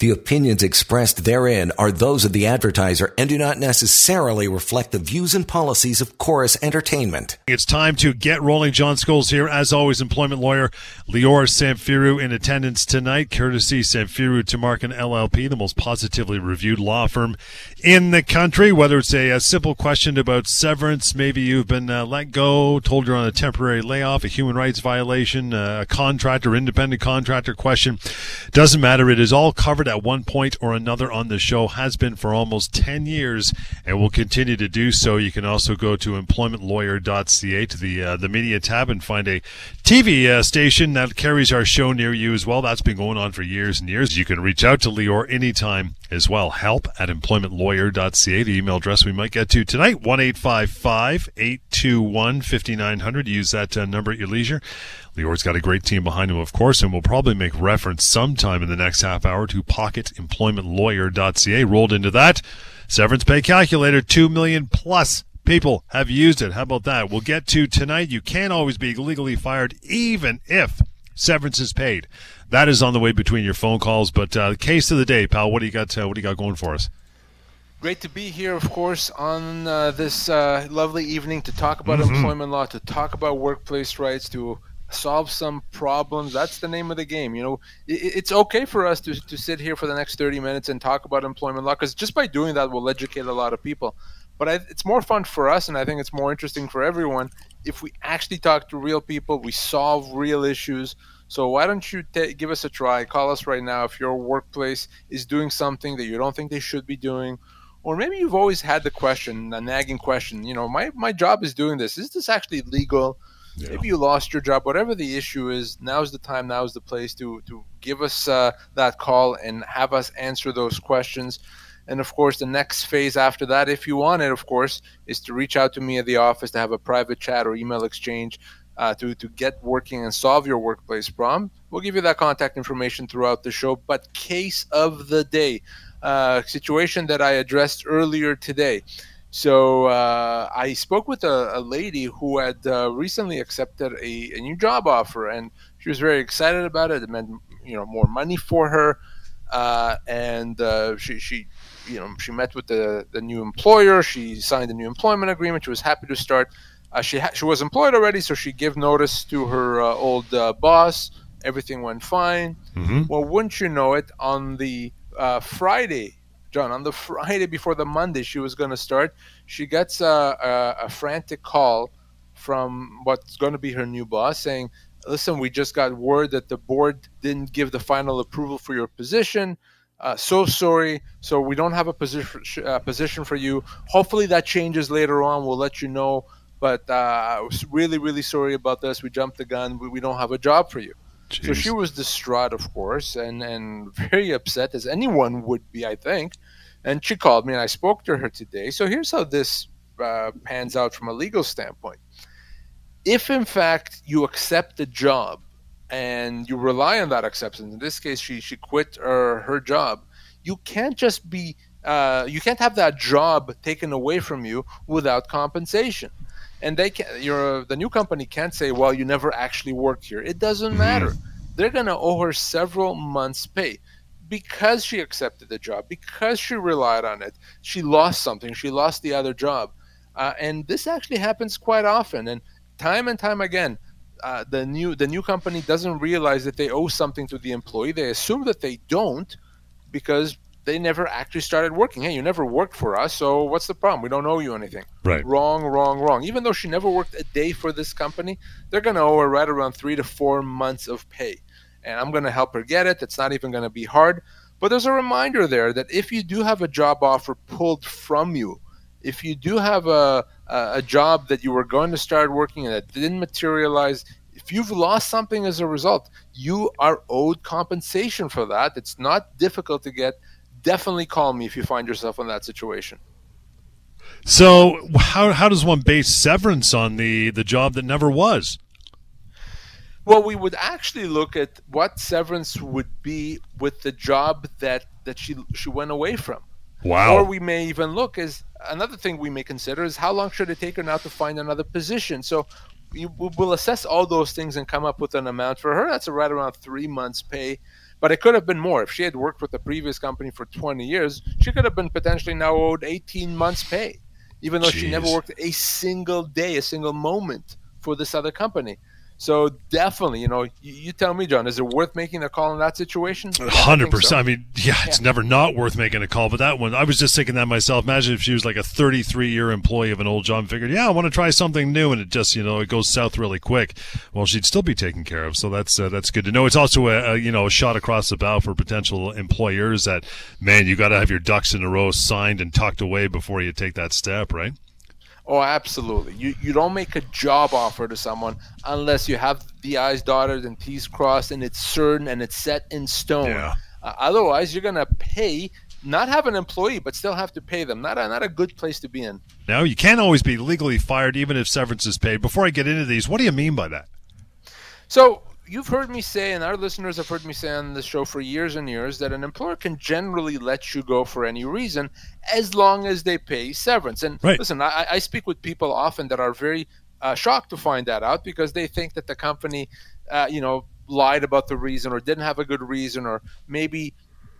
The opinions expressed therein are those of the advertiser and do not necessarily reflect the views and policies of Chorus Entertainment. It's time to get rolling. John Scholes here, as always, employment lawyer Lior Samfiru in attendance tonight, courtesy Samfiru Tumarkin LLP, the most positively reviewed law firm in the country. Whether it's a, a simple question about severance, maybe you've been uh, let go, told you're on a temporary layoff, a human rights violation, uh, a contractor, independent contractor question, doesn't matter. It is all covered at one point or another on the show, has been for almost 10 years, and will continue to do so. You can also go to employmentlawyer.ca to the, uh, the media tab and find a TV uh, station that carries our show near you as well. That's been going on for years and years. You can reach out to Lior anytime as well. Help at employmentlawyer.ca, the email address we might get to tonight, 1 821 5900. Use that uh, number at your leisure. Lior's got a great team behind him, of course, and we'll probably make reference sometime in the next half hour to pocketemploymentlawyer.ca. Rolled into that. Severance pay calculator, 2 million plus people have used it. How about that? We'll get to tonight. You can't always be legally fired, even if severance is paid. That is on the way between your phone calls. But uh, case of the day, pal. What do you got? Uh, what do you got going for us? Great to be here, of course, on uh, this uh, lovely evening to talk about mm-hmm. employment law, to talk about workplace rights, to solve some problems. That's the name of the game. You know, it, it's okay for us to, to sit here for the next 30 minutes and talk about employment law because just by doing that, we'll educate a lot of people. But I, it's more fun for us, and I think it's more interesting for everyone if we actually talk to real people, we solve real issues. So why don't you t- give us a try? Call us right now if your workplace is doing something that you don't think they should be doing, or maybe you've always had the question, a nagging question. You know, my my job is doing this. Is this actually legal? Yeah. Maybe you lost your job. Whatever the issue is, now's the time. Now's the place to to give us uh, that call and have us answer those questions. And of course, the next phase after that, if you want it, of course, is to reach out to me at the office to have a private chat or email exchange uh, to, to get working and solve your workplace problem. We'll give you that contact information throughout the show. But case of the day, uh, situation that I addressed earlier today. So uh, I spoke with a, a lady who had uh, recently accepted a, a, new job offer, and she was very excited about it. It meant you know more money for her, uh, and uh, she she you know she met with the, the new employer. She signed a new employment agreement. She was happy to start. Uh, she ha- she was employed already, so she gave notice to her uh, old boss. Everything went fine. Mm-hmm. Well, wouldn't you know it, on the Friday John, on the Friday before the Monday she was going to start, she gets a, a, a, frantic call from what's going to be her new boss saying, Listen, we just got word that the board didn't give the final approval for your position. Uh, so sorry. So we don't have a position uh, position for you. Hopefully that changes later on. We'll let you know. But uh, really, really sorry about this. We jumped the gun. We, we don't have a job for you. Jeez. So she was distraught, of course, and, and very upset, as anyone would be, I think. And she called me, and I spoke to her today. So here's how this uh, pans out from a legal standpoint. If, in fact, you accept the job and you rely on that acceptance, in this case, she, she quit her, her job, you can't just be uh, you can't have that job taken away from you without compensation and they can your the new company can't say well you never actually worked here. It doesn't mm-hmm. matter. They're going to owe her several months pay. Because she accepted the job because she relied on it she lost something she lost the other job. Uh, and this actually happens quite often. And time and time again uh, the new the new company doesn't realize that they owe something to the employee. They assume that they don't because they never actually started working. Hey, you never worked for us, so what's the problem? We don't owe you anything. Right. Wrong, wrong, wrong. Even though she never worked a day for this company, they're going to owe her right around three to four months of pay. And I'm going to help her get it. It's not even going to be hard. But there's a reminder there that if you do have a job offer pulled from you, if you do have a, a job that you were going to start working and that didn't materialize, if you've lost something as a result, you are owed compensation for that. It's not difficult to get definitely call me if you find yourself in that situation. So how how does one base severance on the the job that never was? Well, we would actually look at what severance would be with the job that that she she went away from. Wow. Or we may even look as another thing we may consider is how long should it take her now to find another position. So we will assess all those things and come up with an amount for her. That's right around three months' pay. But it could have been more. If she had worked with the previous company for 20 years, she could have been potentially now owed 18 months' pay, even though Jeez. she never worked a single day, a single moment for this other company. So definitely, you know, you, you, tell me, John, is it worth making a call in that situation? Hundred percent. I mean, yeah, it's yeah. never not worth making a call. But that one, I was just thinking that myself. Imagine if she was like a 33 year employee of an old job, figured, yeah, I want to try something new, and it just, you know, it goes south really quick. Well, she'd still be taken care of. So that's uh, that's good to know. It's also a, a you know a shot across the bow for potential employers that man, you got to have your ducks in a row signed and tucked away before you take that step, right? Oh, absolutely. You you don't make a job offer to someone unless you have the I's dotted and T's crossed and it's certain and it's set in stone. Yeah. Uh, otherwise, you're gonna pay not have an employee, but still have to pay them. Not a, not a good place to be in. Now, you can't always be legally fired, even if severance is paid. Before I get into these, what do you mean by that? So, you've heard me say, and our listeners have heard me say on the show for years and years, that an employer can generally let you go for any reason as long as they pay severance. And right. listen, I, I, speak with people often that are very uh, shocked to find that out because they think that the company, uh, you know, lied about the reason or didn't have a good reason or maybe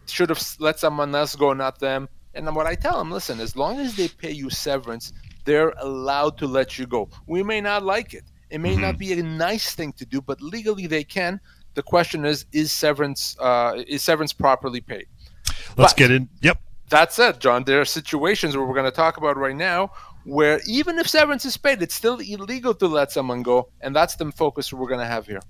should have let someone else go, not them. And what I tell them, listen, as long as they pay you severance, they're allowed to let you go. We may not like it it may mm-hmm. not be a nice thing to do, but legally they can. The question is: Is severance uh, is severance properly paid? Let's but get in. Yep. That said, John, there are situations where we're going to talk about right now where even if severance is paid, it's still illegal to let someone go, and that's the focus we're going to have here.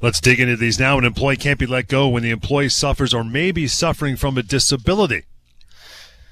Let's dig into these now. An employee can't be let go when the employee suffers or may be suffering from a disability.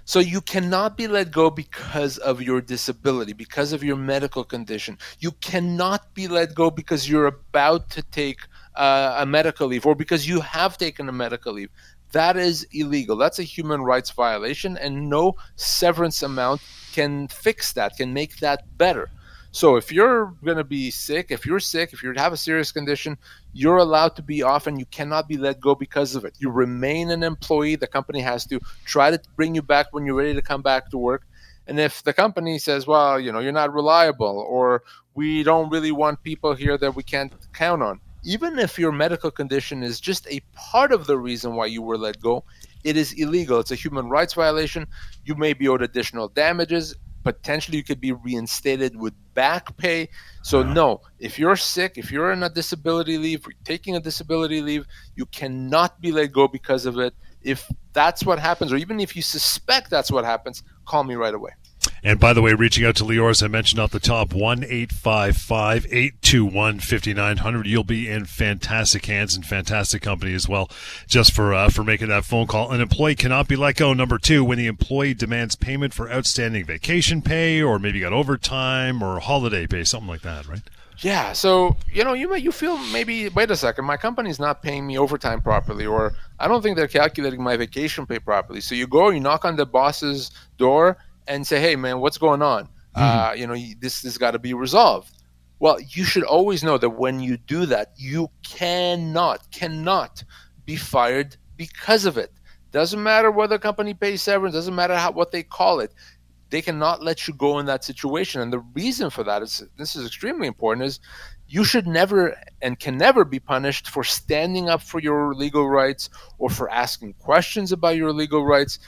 So you cannot be let go because of your disability, because of your medical condition. You cannot be let go because you're about to take uh, a medical leave or because you have taken a medical leave. That is illegal. That's a human rights violation, and no severance amount can fix that, can make that better. So if you're going to be sick, if you're sick, if you have a serious condition, you're allowed to be off and you cannot be let go because of it. You remain an employee. The company has to try to bring you back when you're ready to come back to work. And if the company says, well, you know, you're not reliable or we don't really want people here that we can't count on, even if your medical condition is just a part of the reason why you were let go, it is illegal. It's a human rights violation. You may be owed additional damages potentially you could be reinstated with back pay. So no, if you're sick, if you're in a disability leave, taking a disability leave, you cannot be let go because of it. If that's what happens, or even if you suspect that's what happens, call me right away. And by the way, reaching out to Lior, as I mentioned off the top, 1 821 5900. You'll be in fantastic hands and fantastic company as well, just for uh, for making that phone call. An employee cannot be let go. Number two, when the employee demands payment for outstanding vacation pay, or maybe got overtime or holiday pay, something like that, right? Yeah, so you know, you you feel maybe wait a second, my company's not paying me overtime properly, or I don't think they're calculating my vacation pay properly. So you go, you knock on the boss's door, and say, "Hey, man, what's going on? Mm-hmm. Uh, you know, this has got to be resolved." Well, you should always know that when you do that, you cannot cannot be fired because of it. Doesn't matter whether company pays severance. Doesn't matter how what they call it. They cannot let you go in that situation. And the reason for that is this is extremely important. Is you should never and can never be punished for standing up for your legal rights or for asking questions about your legal rights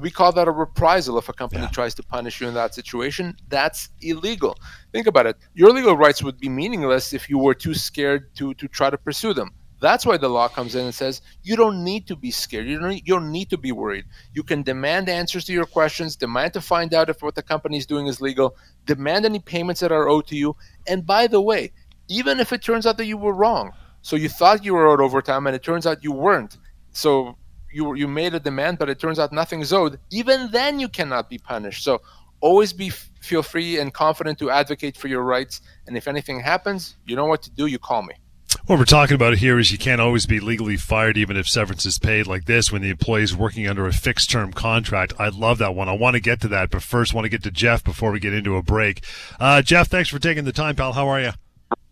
we call that a reprisal if a company yeah. tries to punish you in that situation. That's illegal. Think about it. Your legal rights would be meaningless if you were too scared to, to try to pursue them. That's why the law comes in and says you don't need to be scared. You don't, you don't need to be worried. You can demand answers to your questions, demand to find out if what the company is doing is legal, demand any payments that are owed to you. And by the way, even if it turns out that you were wrong, so you thought you were owed overtime and it turns out you weren't, so you you made a demand, but it turns out nothing's owed, even then you cannot be punished. So always be feel free and confident to advocate for your rights. And if anything happens, you know what to do. You call me. What we're talking about here is you can't always be legally fired even if severance is paid like this when the employee is working under a fixed term contract. I love that one. I want to get to that, but first I want to get to Jeff before we get into a break. Uh, Jeff, thanks for taking the time, pal. How are you?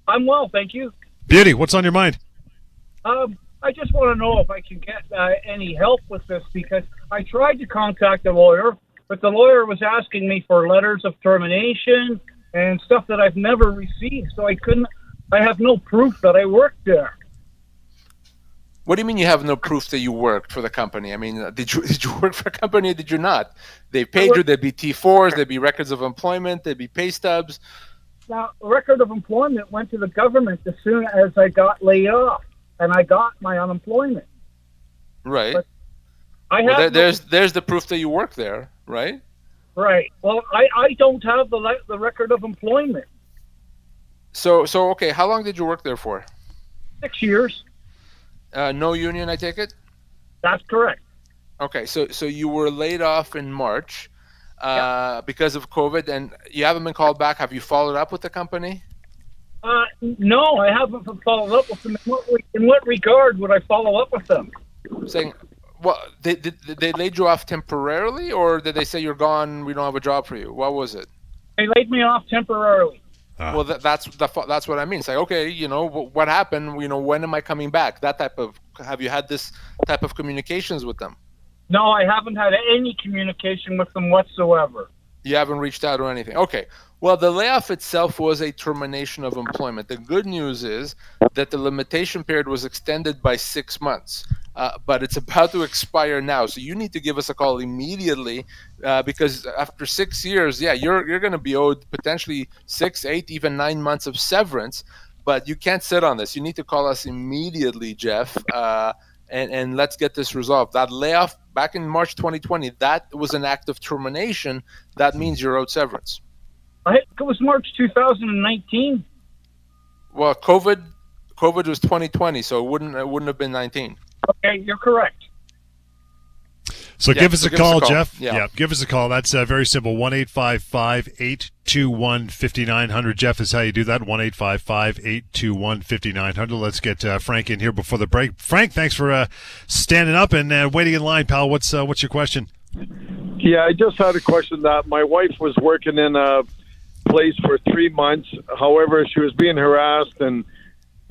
I'm well, thank you. Beauty, what's on your mind? Um, I just want to know if I can get uh, any help with this because I tried to contact a lawyer, but the lawyer was asking me for letters of termination and stuff that I've never received. So I couldn't, I have no proof that I worked there. What do you mean you have no proof that you worked for the company? I mean, did you did you work for a company or did you not? They paid you. There'd be T4s. There'd be records of employment. There'd be pay stubs. Now, record of employment went to the government as soon as I got laid off, and I got my unemployment. Right. But I Well, have there, there's there's the proof that you work there, right? right. Well, I, I don't have the le- the record of employment. So so okay, how long did you work there for? Six years. Uh, no union, I take it. That's correct. Okay, so so you were laid off in March uh, because of COVID, and you haven't been called back. Have you followed up with the company? Uh, no, I haven't followed up with them. In what, in what regard would I follow up with them? saying, well, they, did they laid you off temporarily, or did they say you're gone? We don't have a job for you. What was it? They laid me off temporarily. Ah. Well, that, that's the, that's what I mean. It's like, okay, you know, what happened? You know, when am I coming back? That type of. Have you had this type of communications with them? No, I haven't had any communication with them whatsoever. You haven't reached out or anything. Okay. Well, the layoff itself was a termination of employment. The good news is that the limitation period was extended by six months, uh, but it's about to expire now. So you need to give us a call immediately uh, because after six years, yeah, you're you're going to be owed potentially six, eight, even nine months of severance. But you can't sit on this. You need to call us immediately, Jeff. Uh, and, and let's get this resolved. That layoff back in March 2020, that was an act of termination. That means you're owed severance. I think it was March 2019. Well, COVID, COVID was 2020, so it wouldn't it wouldn't have been 19. Okay, you're correct. So Yeah, give us so a give us a call, call. Jeff. Yeah. give us a call. That's uh, very simple. One eight five five eight two one fifty nine hundred. Jeff is how you do that. One eight five five eight two one fifty nine hundred. Let's get uh, Frank in here before the break. Frank, thanks for uh, standing up and uh, waiting in line, pal. What's uh, what's your question? Yeah, I just had a question that my wife was working in a place for three months. However, she was being harassed and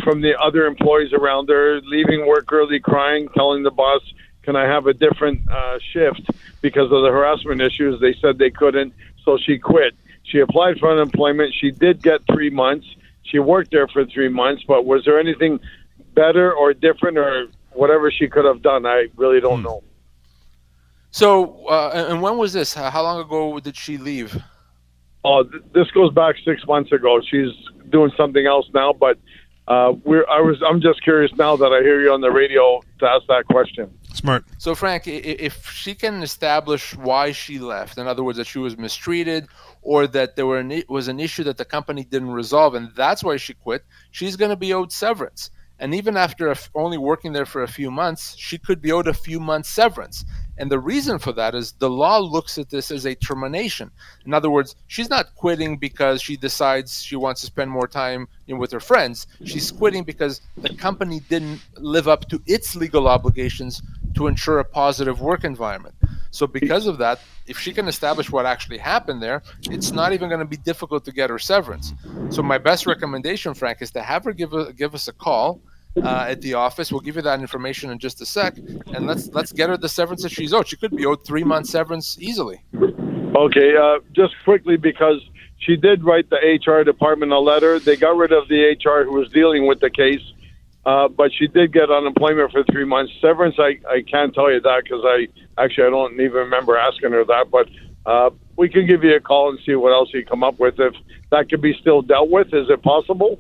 from the other employees around her, leaving work early, crying, telling the boss, "Can I have a different uh, shift?" Because of the harassment issues, they said they couldn't, so she quit. She applied for unemployment. She did get three months. She worked there for three months, but was there anything better or different or whatever she could have done? I really don't know. So, uh, and when was this? How how long ago did she leave? Oh, th- this goes back six months ago. She's doing something else now, but uh, we're. I was. I'm just curious now that I hear you on the radio to ask that question. Smart. So, Frank, if she can establish why she left, in other words, that she was mistreated or that there an, was an issue that the company didn't resolve, and that's why she quit, she's going to be owed severance. And even after only working there for a few months, she could be owed a few months severance. And the reason for that is the law looks at this as a termination. In other words, she's not quitting because she decides she wants to spend more time you know, with her friends. She's quitting because the company didn't live up to its legal obligations to ensure a positive work environment. So, because of that, if she can establish what actually happened there, it's not even going to be difficult to get her severance. So, my best recommendation, Frank, is to have her give, a, give us a call uh, at the office. We'll give you that information in just a sec, and let's let's get her the severance that she's owed. She could be owed three months severance easily. Okay, uh, just quickly because she did write the HR department a letter. They got rid of the HR who was dealing with the case, uh, but she did get unemployment for three months. Severance, I, I can't tell you that because I actually I don't even remember asking her that. But uh, we can give you a call and see what else you come up with. If that could be still dealt with, is it possible?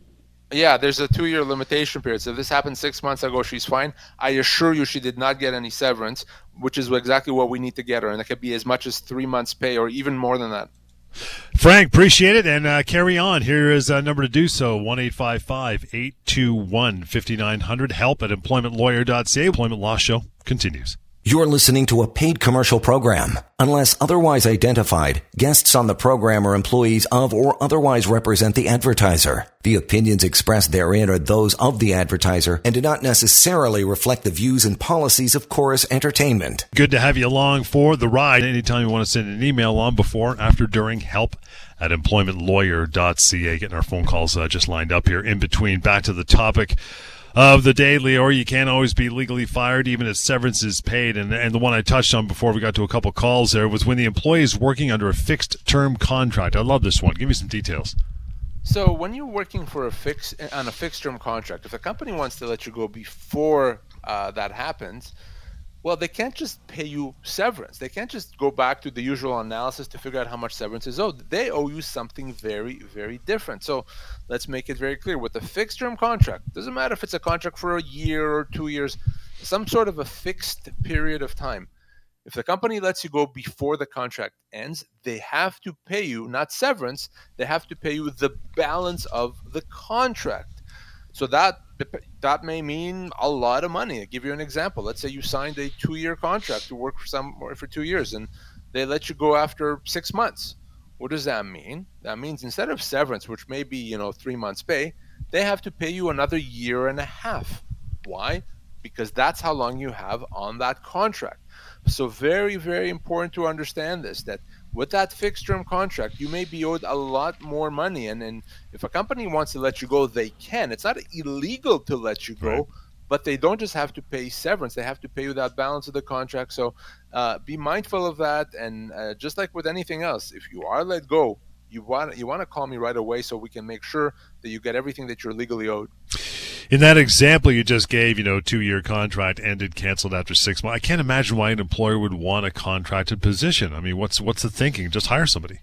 Yeah, there's a two-year limitation period. So if this happened six months ago, she's fine. I assure you, she did not get any severance, which is exactly what we need to get her, and it could be as much as three months' pay or even more than that. Frank, appreciate it, and uh, carry on. Here is a number to do so: one eight five five eight two one fifty nine hundred. Help at employmentlawyer.ca. Employment Law Show continues. You're listening to a paid commercial program. Unless otherwise identified, guests on the program are employees of or otherwise represent the advertiser. The opinions expressed therein are those of the advertiser and do not necessarily reflect the views and policies of Chorus Entertainment. Good to have you along for the ride. Anytime you want to send an email on before, after, during, help at employmentlawyer.ca. Getting our phone calls uh, just lined up here in between. Back to the topic of the day, Lior. You can't always be legally fired, even if severance is paid. And, and the one I touched on before we got to a couple calls there was when the employee is working under a fixed term contract. I love this one. Give me some details. So when you're working for a fix on a fixed term contract, if the company wants to let you go before uh, that happens, well, they can't just pay you severance. They can't just go back to the usual analysis to figure out how much severance is owed. They owe you something very, very different. So let's make it very clear. With a fixed term contract, doesn't matter if it's a contract for a year or two years, some sort of a fixed period of time. If the company lets you go before the contract ends, they have to pay you not severance, they have to pay you the balance of the contract. So that that may mean a lot of money. I'll give you an example. Let's say you signed a two-year contract to work for some for two years, and they let you go after six months. What does that mean? That means instead of severance, which may be you know three months' pay, they have to pay you another year and a half. Why? Because that's how long you have on that contract. So very, very important to understand this that with that fixed term contract, you may be owed a lot more money. And, and if a company wants to let you go, they can. It's not illegal to let you go, right. but they don't just have to pay severance, they have to pay you that balance of the contract. So uh, be mindful of that. And uh, just like with anything else, if you are let go, you want you want to call me right away so we can make sure that you get everything that you're legally owed. In that example you just gave, you know, two-year contract ended, canceled after six months. I can't imagine why an employer would want a contracted position. I mean, what's what's the thinking? Just hire somebody.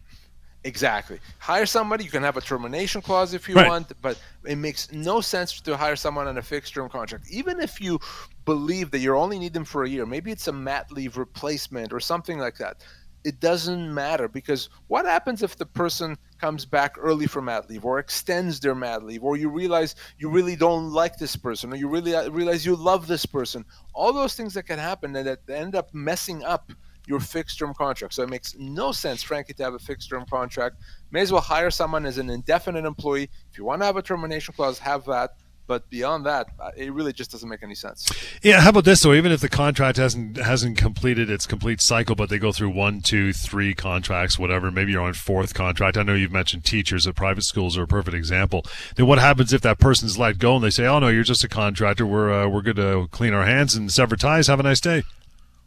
Exactly. Hire somebody. You can have a termination clause if you right. want, but it makes no sense to hire someone on a fixed term contract. Even if you believe that you only need them for a year, maybe it's a mat leave replacement or something like that it doesn't matter because what happens if the person comes back early from mat leave or extends their mat leave or you realize you really don't like this person or you really uh, realize you love this person? All those things that can happen and that end up messing up your fixed term contract. So it makes no sense frankly to have a fixed term contract. May as well hire someone as an indefinite employee. If you want to have a termination clause have that but beyond that, uh, it really just doesn't make any sense. Yeah, how about this? So even if the contract hasn't hasn't completed its complete cycle, but they go through one, two, three contracts, whatever. Maybe you're on fourth contract. I know you've mentioned teachers at private schools are a perfect example. Then what happens if that person's let go and they say, "Oh no, you're just a contractor. We're uh, we're good to clean our hands and sever ties. Have a nice day."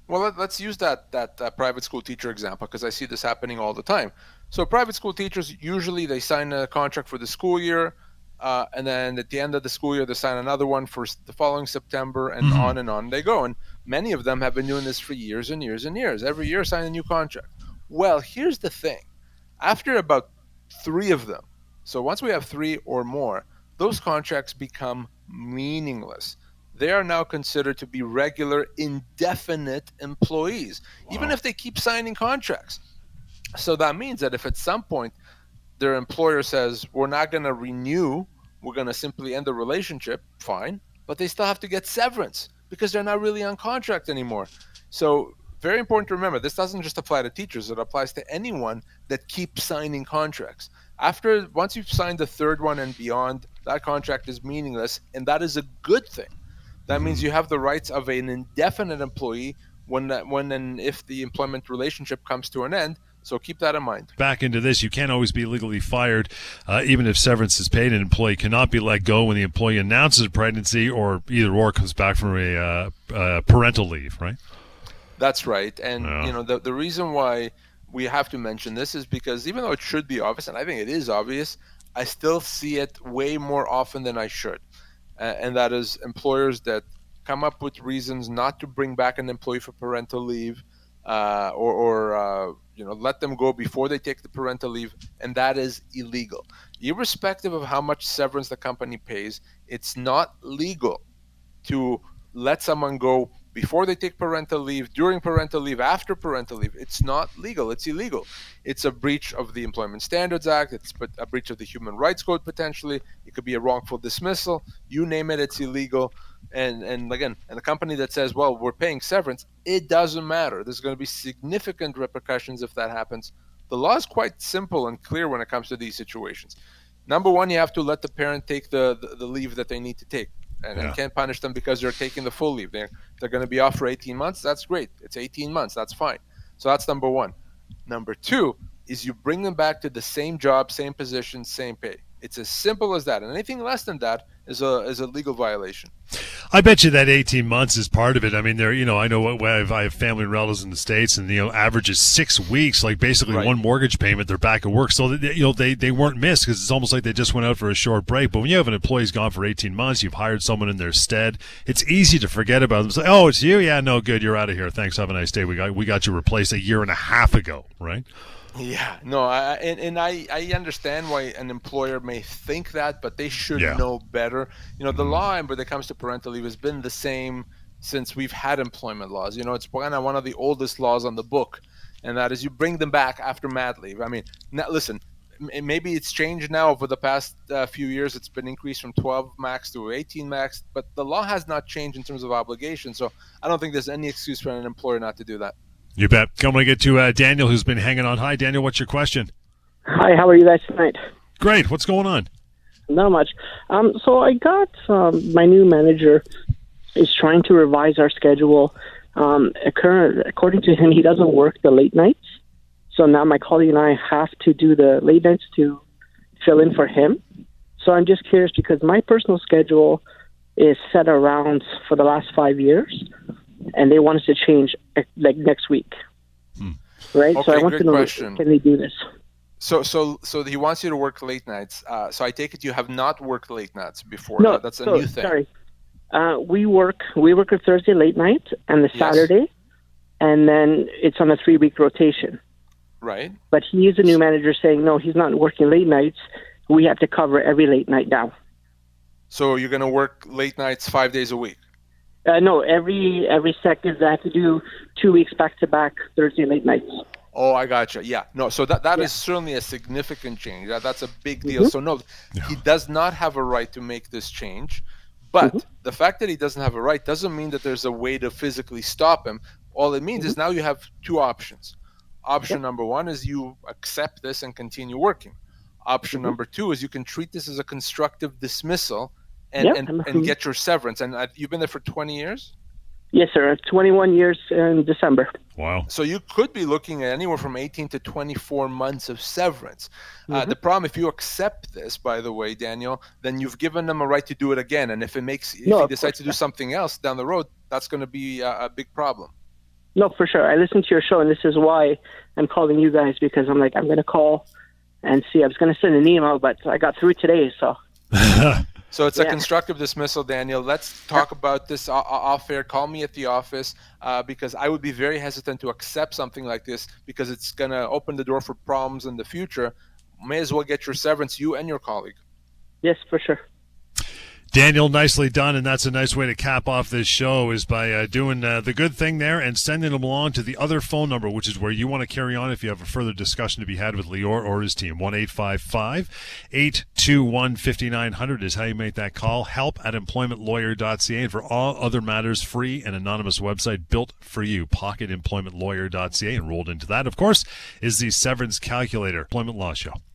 Well, let, us use that that uh, private school teacher example because I see this happening all the time. So private school teachers usually they sign a contract for the school year uh, and then at the end of the school year they sign another one for the following September, and mm-hmm. on and on they go. And many of them have been doing this for years and years and years. Every year, sign a new contract. Well, here's the thing: after about three of them, so once we have three or more, those contracts become meaningless. They are now considered to be regular, indefinite employees, wow. even if they keep signing contracts. So that means that if at some point their employer says, we're not going to renew, we're going to simply end the relationship, fine. But they still have to get severance because they're not really on contract anymore. So, very important to remember this doesn't just apply to teachers, it applies to anyone that keeps signing contracts. After, once you've signed the third one and beyond, that contract is meaningless, and that is a good thing. That mm-hmm. means you have the rights of an indefinite employee when, that, when and if the employment relationship comes to an end so keep that in mind. Back into this, you can't always be legally fired, uh, even if severance is paid. An employee cannot be let go when the employee announces a pregnancy or either or comes back from a uh, uh, parental leave, right? That's right. And yeah. you know the the reason why we have to mention this is because even though it should be obvious, and I think it is obvious, I still see it way more often than I should. and that is employers that come up with reasons not to bring back an employee for parental leave uh, or, or uh, you know let them go before they take the parental leave, and that is illegal. Irrespective of how much severance the company pays, it's not legal to let someone go before they take parental leave, during parental leave, after parental leave. It's not legal. It's illegal. It's a breach of the Employment Standards Act. It's a breach of the Human Rights Code potentially. It could be a wrongful dismissal. You name it, it's illegal. And and again, and the company that says, well, we're paying severance, it doesn't matter. There's going to be significant repercussions if that happens. The law is quite simple and clear when it comes to these situations. Number one, you have to let the parent take the, the, the leave that they need to take and yeah. you can't punish them because they're taking the full leave. They're they're going to be off for 18 months. That's great. It's 18 months. That's fine. So that's number one. Number two is you bring them back to the same job, same position, same pay. It's as simple as that. And anything less than that is a is a legal violation. I bet you that 18 months is part of it. I mean, there, you know, I know I have, I have family and relatives in the states, and you know, average is six weeks, like basically Right. one mortgage payment. They're back at work, so they, you know they they weren't missed because it's almost like they just went out for a short break. But when you have an employee who's gone for 18 months, you've hired someone in their stead. It's easy to forget about them. It's like, oh, it's you, yeah, no, good, you're out of here. Thanks, have a nice day. We got we got you replaced a year and a half ago, right? Yeah, no, I, and, and I, I understand why an employer may think that, but they should Yeah. know better. You know, the law when it comes to parental leave has been the same since we've had employment laws. You know, it's kind of one of the oldest laws on the book, and that is you bring them back after mat leave. I mean, now, listen, m- maybe it's changed now over the past uh, few years. It's been increased from 12 max to 18 max, but the law has not changed in terms of obligation. So I don't think there's any excuse for an employer not to do that. You bet. Come on, get to uh, Daniel, who's been hanging on. Hi, Daniel. What's your question? Hi, how are you guys tonight? Great. What's going on? Not much. Um, so I got um, my new manager is trying to revise our schedule. Um, occur- according to him, he doesn't work the late nights. So now my colleague and I have to do the late nights to fill in for him. So I'm just curious because my personal schedule is set around for the last five years, and they want us to change like next week. Right. so I want to know question. can they do this? So, so, so he wants you to work late nights. Uh, so I take it you have not worked late nights before. No, that's a so, new thing. Sorry, uh, we work we work a Thursday late night and the Yes. Saturday, and then it's on a three week rotation. right? But he is a new manager saying no, he's not working late nights. We have to cover every late night now. So you're going to work late nights five days a week. Uh, no, every every second I have to do two weeks back to back Thursday late nights. Oh, I gotcha. Yeah, no. So that that is Yeah. certainly a significant change. That, that's a big Mm-hmm. deal. So no, he does not have a right to make this change. But Mm-hmm. the fact that he doesn't have a right doesn't mean that there's a way to physically stop him. All it means is Mm-hmm. now you have two options. Option number one is you accept this and continue working. Option Mm-hmm. number two is you can treat this as a constructive dismissal and, Yeah, and, and get your severance. And uh, you've been there for 20 years? Yes, sir. Twenty one years in December. Wow. So you could be looking at anywhere from 18 to 24 months of severance. Mm-hmm. Uh, the problem, if you accept this, by the way, Daniel, then you've given them a right to do it again. And if it makes, if No, he decides to do something else down the road, that's going to be a, a big problem. No, for sure. I listened to your show, and this is why I'm calling you guys because I'm like I'm going to call and see. I was going to send an email, but I got through today, so. So it's a constructive dismissal, Daniel. Let's talk about this off air. Call me at the office uh, because I would be very hesitant to accept something like this because it's going to open the door for problems in the future. May as well get your severance, you and your colleague. Yes, for sure. Daniel, nicely done, and that's a nice way to cap off this show is by uh, doing uh, the good thing there and sending them along to the other phone number, which is where you want to carry on if you have a further discussion to be had with Lior or his team. One eight five five eight two one fifty nine hundred is how you make that call. Help at employmentlawyer.ca, and for all other matters, free and anonymous website built for you. Pocketemploymentlawyer.ca, and rolled into that, of course, is the severance calculator. Employment Law Show.